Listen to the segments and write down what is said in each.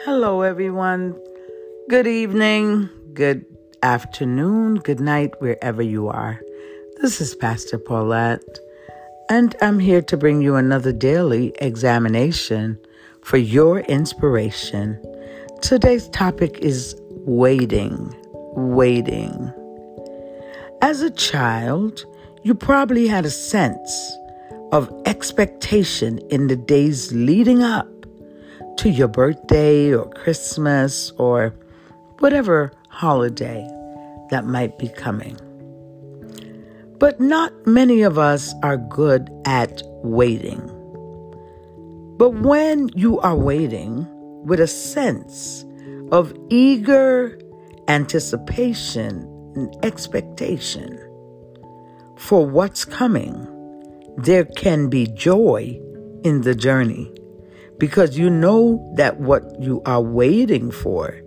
Hello, everyone. Good evening, good afternoon, good night, wherever you are. This is Pastor Paulette, and I'm here to bring you another daily examination for your inspiration. Today's topic is waiting. Waiting. As a child, you probably had a sense of expectation in the days leading up to your birthday or Christmas or whatever holiday that might be coming. But not many of us are good at waiting. But when you are waiting with a sense of eager anticipation and expectation for what's coming, there can be joy in the journey because you know that what you are waiting for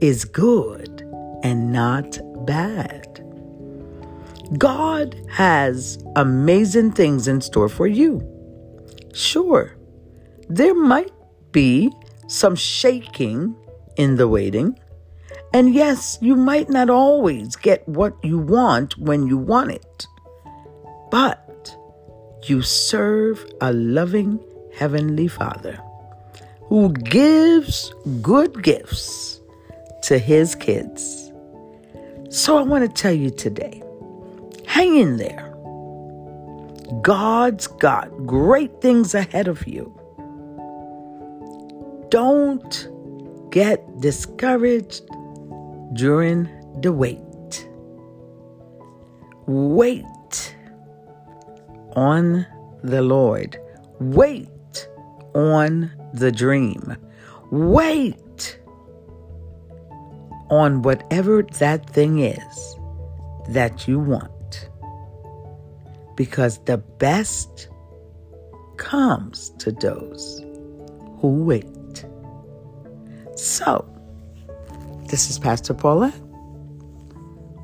is good and not bad. God has amazing things in store for you. Sure, there might be some shaking in the waiting. And yes, you might not always get what you want when you want it. But you serve a loving Heavenly Father who gives good gifts to his kids. So I want to tell you today hang in there. God's got great things ahead of you. Don't get discouraged during the wait. Wait on the Lord. Wait on the dream. Wait on whatever that thing is that you want. Because the best comes to those who wait. So, this is Pastor Paula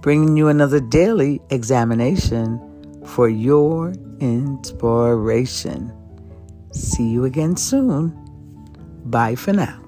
bringing you another daily examination for your inspiration. See you again soon. Bye for now.